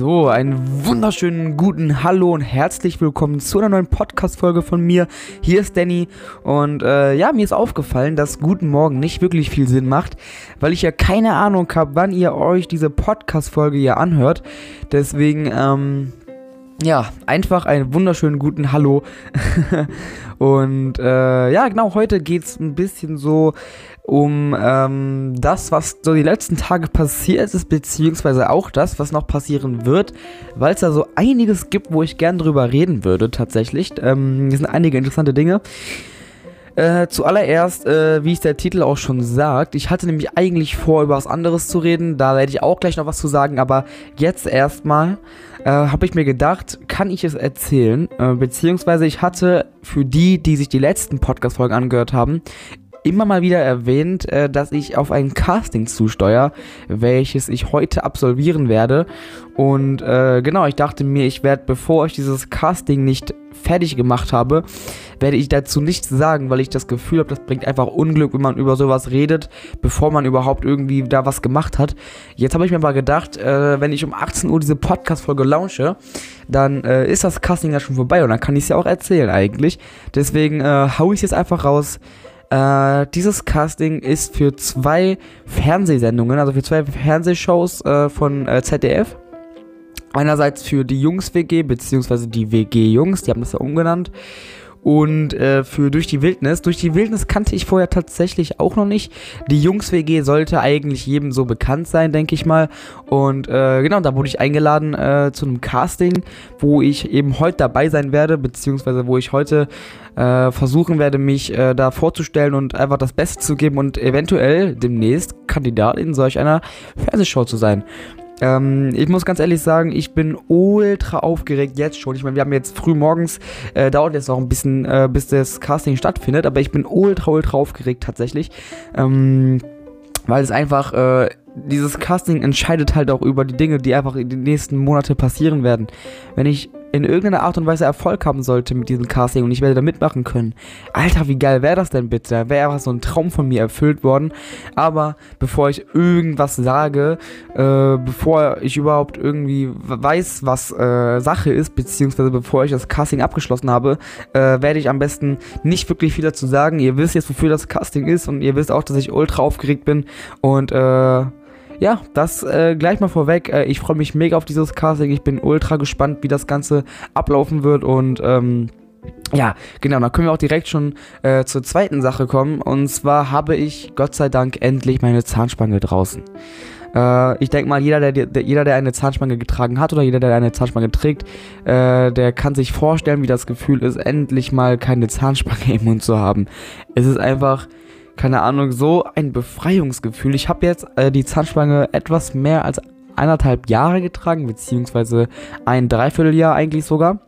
So, einen wunderschönen guten Hallo und herzlich willkommen zu einer neuen Podcast-Folge von mir. Hier ist Danny und äh, ja, mir ist aufgefallen, dass Guten Morgen nicht wirklich viel Sinn macht, weil ich ja keine Ahnung habe, wann ihr euch diese Podcast-Folge hier anhört. Deswegen, ähm, ja, einfach einen wunderschönen guten Hallo. und äh, ja, genau, heute geht es ein bisschen so um ähm, das, was so die letzten Tage passiert ist, beziehungsweise auch das, was noch passieren wird, weil es da so einiges gibt, wo ich gern drüber reden würde, tatsächlich. Ähm, hier sind einige interessante Dinge. Äh, zuallererst, äh, wie es der Titel auch schon sagt, ich hatte nämlich eigentlich vor, über was anderes zu reden, da werde ich auch gleich noch was zu sagen, aber jetzt erstmal äh, habe ich mir gedacht, kann ich es erzählen, äh, beziehungsweise ich hatte für die, die sich die letzten Podcast-Folgen angehört haben, immer mal wieder erwähnt, äh, dass ich auf ein Casting zusteuere, welches ich heute absolvieren werde. Und äh, genau, ich dachte mir, ich werde, bevor ich dieses Casting nicht fertig gemacht habe, werde ich dazu nichts sagen, weil ich das Gefühl habe, das bringt einfach Unglück, wenn man über sowas redet, bevor man überhaupt irgendwie da was gemacht hat. Jetzt habe ich mir aber gedacht, äh, wenn ich um 18 Uhr diese Podcast-Folge launche, dann äh, ist das Casting ja schon vorbei und dann kann ich es ja auch erzählen eigentlich. Deswegen äh, hau ich es jetzt einfach raus. Äh, dieses Casting ist für zwei Fernsehsendungen, also für zwei Fernsehshows äh, von äh, ZDF. Einerseits für die Jungs-WG, beziehungsweise die WG-Jungs, die haben das ja umgenannt. Und äh, für Durch die Wildnis. Durch die Wildnis kannte ich vorher tatsächlich auch noch nicht. Die Jungs-WG sollte eigentlich jedem so bekannt sein, denke ich mal. Und äh, genau, da wurde ich eingeladen äh, zu einem Casting, wo ich eben heute dabei sein werde, beziehungsweise wo ich heute äh, versuchen werde, mich äh, da vorzustellen und einfach das Beste zu geben und eventuell demnächst Kandidat in solch einer Fernsehshow zu sein. Ähm, ich muss ganz ehrlich sagen, ich bin ultra aufgeregt jetzt schon. Ich meine, wir haben jetzt früh morgens, äh, dauert jetzt noch ein bisschen, äh, bis das Casting stattfindet, aber ich bin ultra, ultra aufgeregt tatsächlich. Ähm, weil es einfach, äh, dieses Casting entscheidet halt auch über die Dinge, die einfach in den nächsten Monaten passieren werden. Wenn ich in irgendeiner Art und Weise Erfolg haben sollte mit diesem Casting und ich werde da mitmachen können. Alter, wie geil wäre das denn bitte? Wäre einfach so ein Traum von mir erfüllt worden. Aber bevor ich irgendwas sage, äh, bevor ich überhaupt irgendwie weiß, was äh, Sache ist, beziehungsweise bevor ich das Casting abgeschlossen habe, äh, werde ich am besten nicht wirklich viel dazu sagen. Ihr wisst jetzt, wofür das Casting ist und ihr wisst auch, dass ich ultra aufgeregt bin und äh, ja, das äh, gleich mal vorweg. Äh, ich freue mich mega auf dieses Casting. Ich bin ultra gespannt, wie das Ganze ablaufen wird und ähm, ja, genau, dann können wir auch direkt schon äh, zur zweiten Sache kommen. Und zwar habe ich Gott sei Dank endlich meine Zahnspange draußen. Äh, ich denke mal, jeder der, der, jeder, der eine Zahnspange getragen hat oder jeder, der eine Zahnspange trägt, äh, der kann sich vorstellen, wie das Gefühl ist, endlich mal keine Zahnspange im Mund zu haben. Es ist einfach keine Ahnung, so ein Befreiungsgefühl. Ich habe jetzt äh, die Zahnspange etwas mehr als eineinhalb Jahre getragen, beziehungsweise ein Dreivierteljahr eigentlich sogar.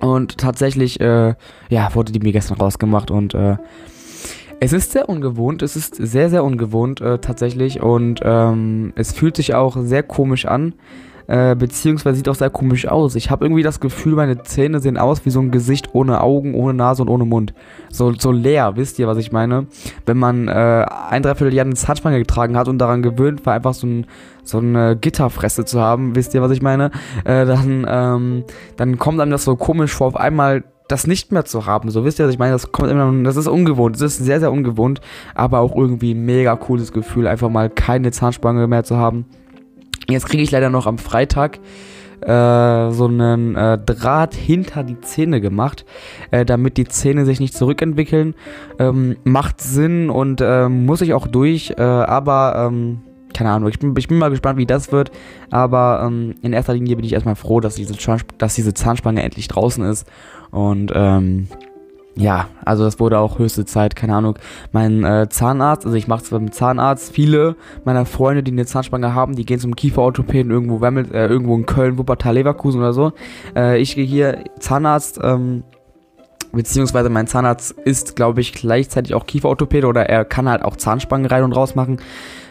Und tatsächlich, äh, ja, wurde die mir gestern rausgemacht und äh, es ist sehr ungewohnt, es ist sehr, sehr ungewohnt äh, tatsächlich und ähm, es fühlt sich auch sehr komisch an. Äh, beziehungsweise sieht auch sehr komisch aus. Ich habe irgendwie das Gefühl, meine Zähne sehen aus wie so ein Gesicht ohne Augen, ohne Nase und ohne Mund. So, so leer, wisst ihr, was ich meine? Wenn man äh, ein Dreivierteljahr eine Zahnspange getragen hat und daran gewöhnt war, einfach so, ein, so eine Gitterfresse zu haben, wisst ihr, was ich meine? Äh, dann, ähm, dann kommt einem das so komisch vor, auf einmal das nicht mehr zu haben. So wisst ihr, was ich meine? Das kommt immer, das ist ungewohnt. Das ist sehr, sehr ungewohnt, aber auch irgendwie ein mega cooles Gefühl, einfach mal keine Zahnspange mehr zu haben. Jetzt kriege ich leider noch am Freitag äh, so einen äh, Draht hinter die Zähne gemacht, äh, damit die Zähne sich nicht zurückentwickeln. Ähm, macht Sinn und ähm, muss ich auch durch, äh, aber ähm, keine Ahnung, ich bin, ich bin mal gespannt, wie das wird. Aber ähm, in erster Linie bin ich erstmal froh, dass diese, dass diese Zahnspange endlich draußen ist. Und ähm, ja, also das wurde auch höchste Zeit, keine Ahnung. Mein äh, Zahnarzt, also ich mache es beim Zahnarzt, viele meiner Freunde, die eine Zahnspange haben, die gehen zum Kieferorthopäden irgendwo, Wemmel, äh, irgendwo in Köln, Wuppertal, Leverkusen oder so. Äh, ich gehe hier Zahnarzt, ähm, Beziehungsweise mein Zahnarzt ist, glaube ich, gleichzeitig auch Kieferorthopäde oder er kann halt auch Zahnspangen rein und raus machen.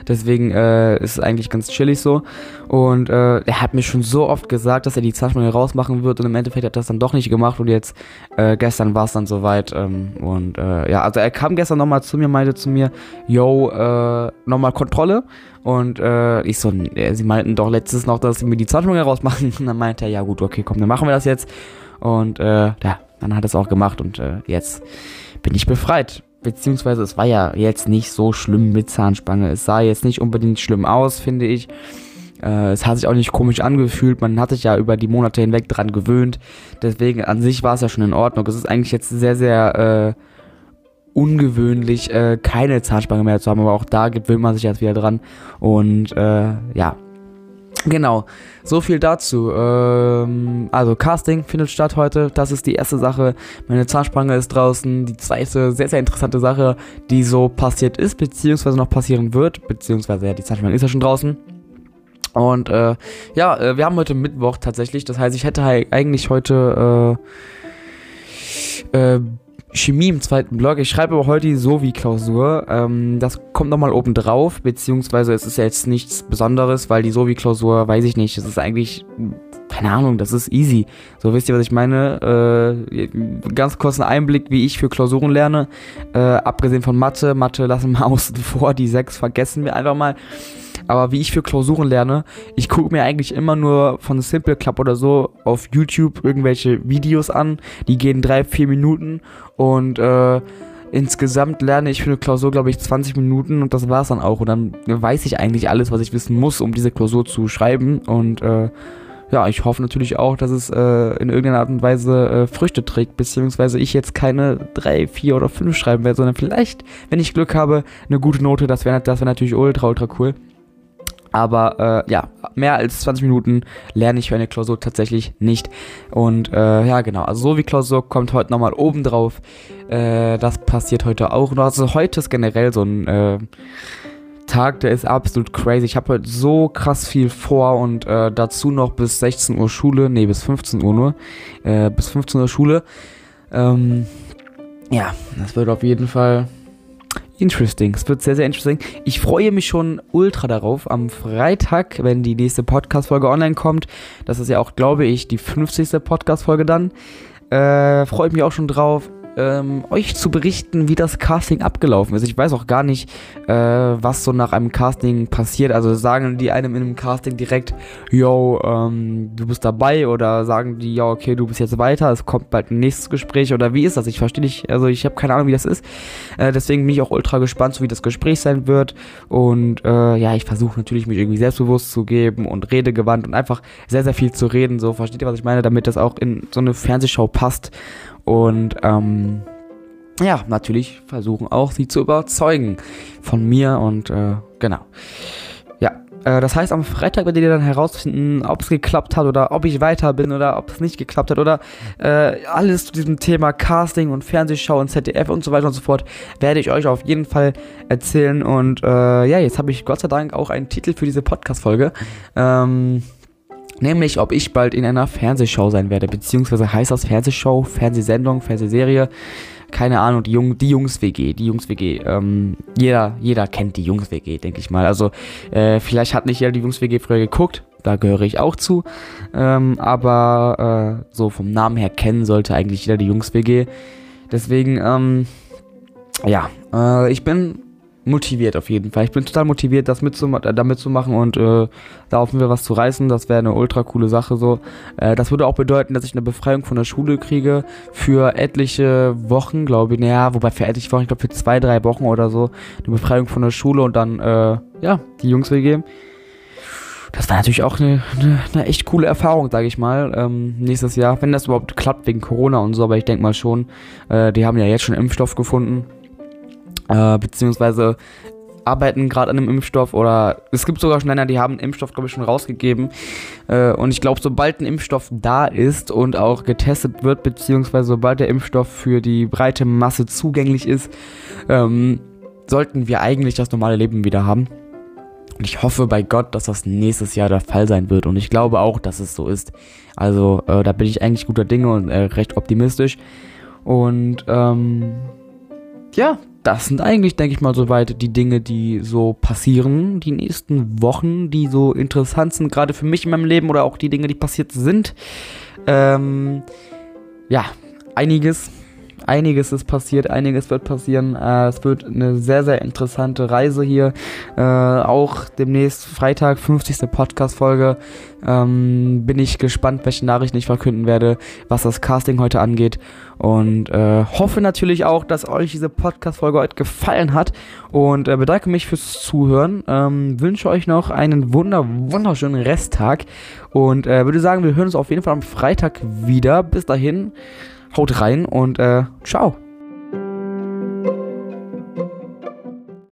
Deswegen äh, ist es eigentlich ganz chillig so. Und äh, er hat mir schon so oft gesagt, dass er die Zahnspange rausmachen wird und im Endeffekt hat er das dann doch nicht gemacht und jetzt äh, gestern war es dann soweit. Ähm, und äh, ja, also er kam gestern nochmal zu mir, meinte zu mir, yo, äh, nochmal Kontrolle. Und äh, ich so, sie meinten doch letztes noch, dass sie mir die Zahnspange rausmachen. Und dann meinte er, ja gut, okay, komm, dann machen wir das jetzt. Und ja, dann hat er es auch gemacht und jetzt bin ich befreit beziehungsweise es war ja jetzt nicht so schlimm mit Zahnspange. Es sah jetzt nicht unbedingt schlimm aus, finde ich. Äh, es hat sich auch nicht komisch angefühlt. Man hat sich ja über die Monate hinweg dran gewöhnt. Deswegen an sich war es ja schon in Ordnung. Es ist eigentlich jetzt sehr, sehr äh, ungewöhnlich, äh, keine Zahnspange mehr zu haben. Aber auch da gewöhnt man sich jetzt wieder dran. Und äh, ja, Genau, so viel dazu. Ähm, also Casting findet statt heute. Das ist die erste Sache. Meine Zahnspange ist draußen. Die zweite sehr, sehr interessante Sache, die so passiert ist, beziehungsweise noch passieren wird. Beziehungsweise, ja, die Zahnspange ist ja schon draußen. Und äh, ja, äh, wir haben heute Mittwoch tatsächlich. Das heißt, ich hätte eigentlich heute äh, äh, Chemie im zweiten Blog. Ich schreibe aber heute die Sovi-Klausur. Ähm, das kommt nochmal oben drauf, beziehungsweise es ist jetzt nichts Besonderes, weil die Sovi-Klausur, weiß ich nicht, es ist eigentlich, keine Ahnung, das ist easy. So wisst ihr, was ich meine? Äh, ganz kurz ein Einblick, wie ich für Klausuren lerne. Äh, abgesehen von Mathe, Mathe lassen wir außen vor, die sechs vergessen wir einfach mal. Aber wie ich für Klausuren lerne, ich gucke mir eigentlich immer nur von Simple Club oder so auf YouTube irgendwelche Videos an. Die gehen drei, vier Minuten und äh, insgesamt lerne ich für eine Klausur, glaube ich, 20 Minuten und das war es dann auch. Und dann weiß ich eigentlich alles, was ich wissen muss, um diese Klausur zu schreiben. Und äh, ja, ich hoffe natürlich auch, dass es äh, in irgendeiner Art und Weise äh, Früchte trägt, beziehungsweise ich jetzt keine 3, 4 oder 5 schreiben werde, sondern vielleicht, wenn ich Glück habe, eine gute Note. Das wäre das wär natürlich ultra, ultra cool. Aber äh, ja, mehr als 20 Minuten lerne ich für eine Klausur tatsächlich nicht. Und äh, ja, genau. Also so wie Klausur kommt heute nochmal oben drauf. Äh, das passiert heute auch. Also heute ist generell so ein äh, Tag, der ist absolut crazy. Ich habe heute so krass viel vor und äh, dazu noch bis 16 Uhr Schule. Nee, bis 15 Uhr nur. Äh, bis 15 Uhr Schule. Ähm, ja, das wird auf jeden Fall Interesting. Es wird sehr, sehr interesting. Ich freue mich schon ultra darauf am Freitag, wenn die nächste Podcast-Folge online kommt. Das ist ja auch, glaube ich, die 50. Podcast-Folge dann. Äh, freue mich auch schon drauf ähm, euch zu berichten, wie das Casting abgelaufen ist. Ich weiß auch gar nicht, äh, was so nach einem Casting passiert. Also sagen die einem in einem Casting direkt, yo, ähm, du bist dabei oder sagen die, ja, okay, du bist jetzt weiter, es kommt bald ein nächstes Gespräch oder wie ist das? Ich verstehe nicht, also ich habe keine Ahnung, wie das ist. Äh, deswegen bin ich auch ultra gespannt, so wie das Gespräch sein wird. Und äh, ja, ich versuche natürlich, mich irgendwie selbstbewusst zu geben und redegewandt und einfach sehr, sehr viel zu reden. So, versteht ihr, was ich meine? Damit das auch in so eine Fernsehshow passt. Und ähm, ja, natürlich versuchen auch sie zu überzeugen von mir und äh, genau. Ja, äh, das heißt, am Freitag werdet ihr dann herausfinden, ob es geklappt hat oder ob ich weiter bin oder ob es nicht geklappt hat oder äh, alles zu diesem Thema Casting und Fernsehschau und ZDF und so weiter und so fort werde ich euch auf jeden Fall erzählen. Und äh, ja, jetzt habe ich Gott sei Dank auch einen Titel für diese Podcast-Folge. Ähm, Nämlich, ob ich bald in einer Fernsehshow sein werde, beziehungsweise heißt das Fernsehshow, Fernsehsendung, Fernsehserie, keine Ahnung, die, Jung, die Jungs-WG, die Jungs-WG, ähm, jeder, jeder kennt die Jungs-WG, denke ich mal. Also, äh, vielleicht hat nicht jeder die Jungs-WG früher geguckt, da gehöre ich auch zu, ähm, aber äh, so vom Namen her kennen sollte eigentlich jeder die Jungs-WG. Deswegen, ähm, ja, äh, ich bin motiviert auf jeden Fall. Ich bin total motiviert, das mitzum äh, da mitzumachen und äh, da hoffen wir was zu reißen. Das wäre eine ultra coole Sache so. Äh, das würde auch bedeuten, dass ich eine Befreiung von der Schule kriege für etliche Wochen, glaube ich. Naja, wobei für etliche Wochen, ich glaube für zwei, drei Wochen oder so. Eine Befreiung von der Schule und dann, äh, ja, die Jungs WG. Das war natürlich auch eine, eine, eine echt coole Erfahrung, sage ich mal, ähm, nächstes Jahr. Wenn das überhaupt klappt wegen Corona und so, aber ich denke mal schon. Äh, die haben ja jetzt schon Impfstoff gefunden äh, beziehungsweise arbeiten gerade an einem Impfstoff oder es gibt sogar schon Länder, die haben einen Impfstoff, glaube ich, schon rausgegeben. Äh, und ich glaube, sobald ein Impfstoff da ist und auch getestet wird, beziehungsweise sobald der Impfstoff für die breite Masse zugänglich ist, ähm, sollten wir eigentlich das normale Leben wieder haben. Und ich hoffe bei Gott, dass das nächstes Jahr der Fall sein wird. Und ich glaube auch, dass es so ist. Also äh, da bin ich eigentlich guter Dinge und äh, recht optimistisch. Und ähm, ja, das sind eigentlich, denke ich mal, soweit die Dinge, die so passieren, die nächsten Wochen, die so interessant sind, gerade für mich in meinem Leben oder auch die Dinge, die passiert sind. Ähm, ja, einiges einiges ist passiert, einiges wird passieren. Äh, es wird eine sehr, sehr interessante Reise hier. Äh, auch demnächst Freitag, 50. Podcast-Folge. Ähm, bin ich gespannt, welche Nachrichten ich verkünden werde, was das Casting heute angeht. Und äh, hoffe natürlich auch, dass euch diese Podcast-Folge heute gefallen hat. Und äh, bedanke mich fürs Zuhören. Ähm, wünsche euch noch einen wunder, wunderschönen Resttag. Und äh, würde sagen, wir hören uns auf jeden Fall am Freitag wieder. Bis dahin. Haut rein und äh, ciao.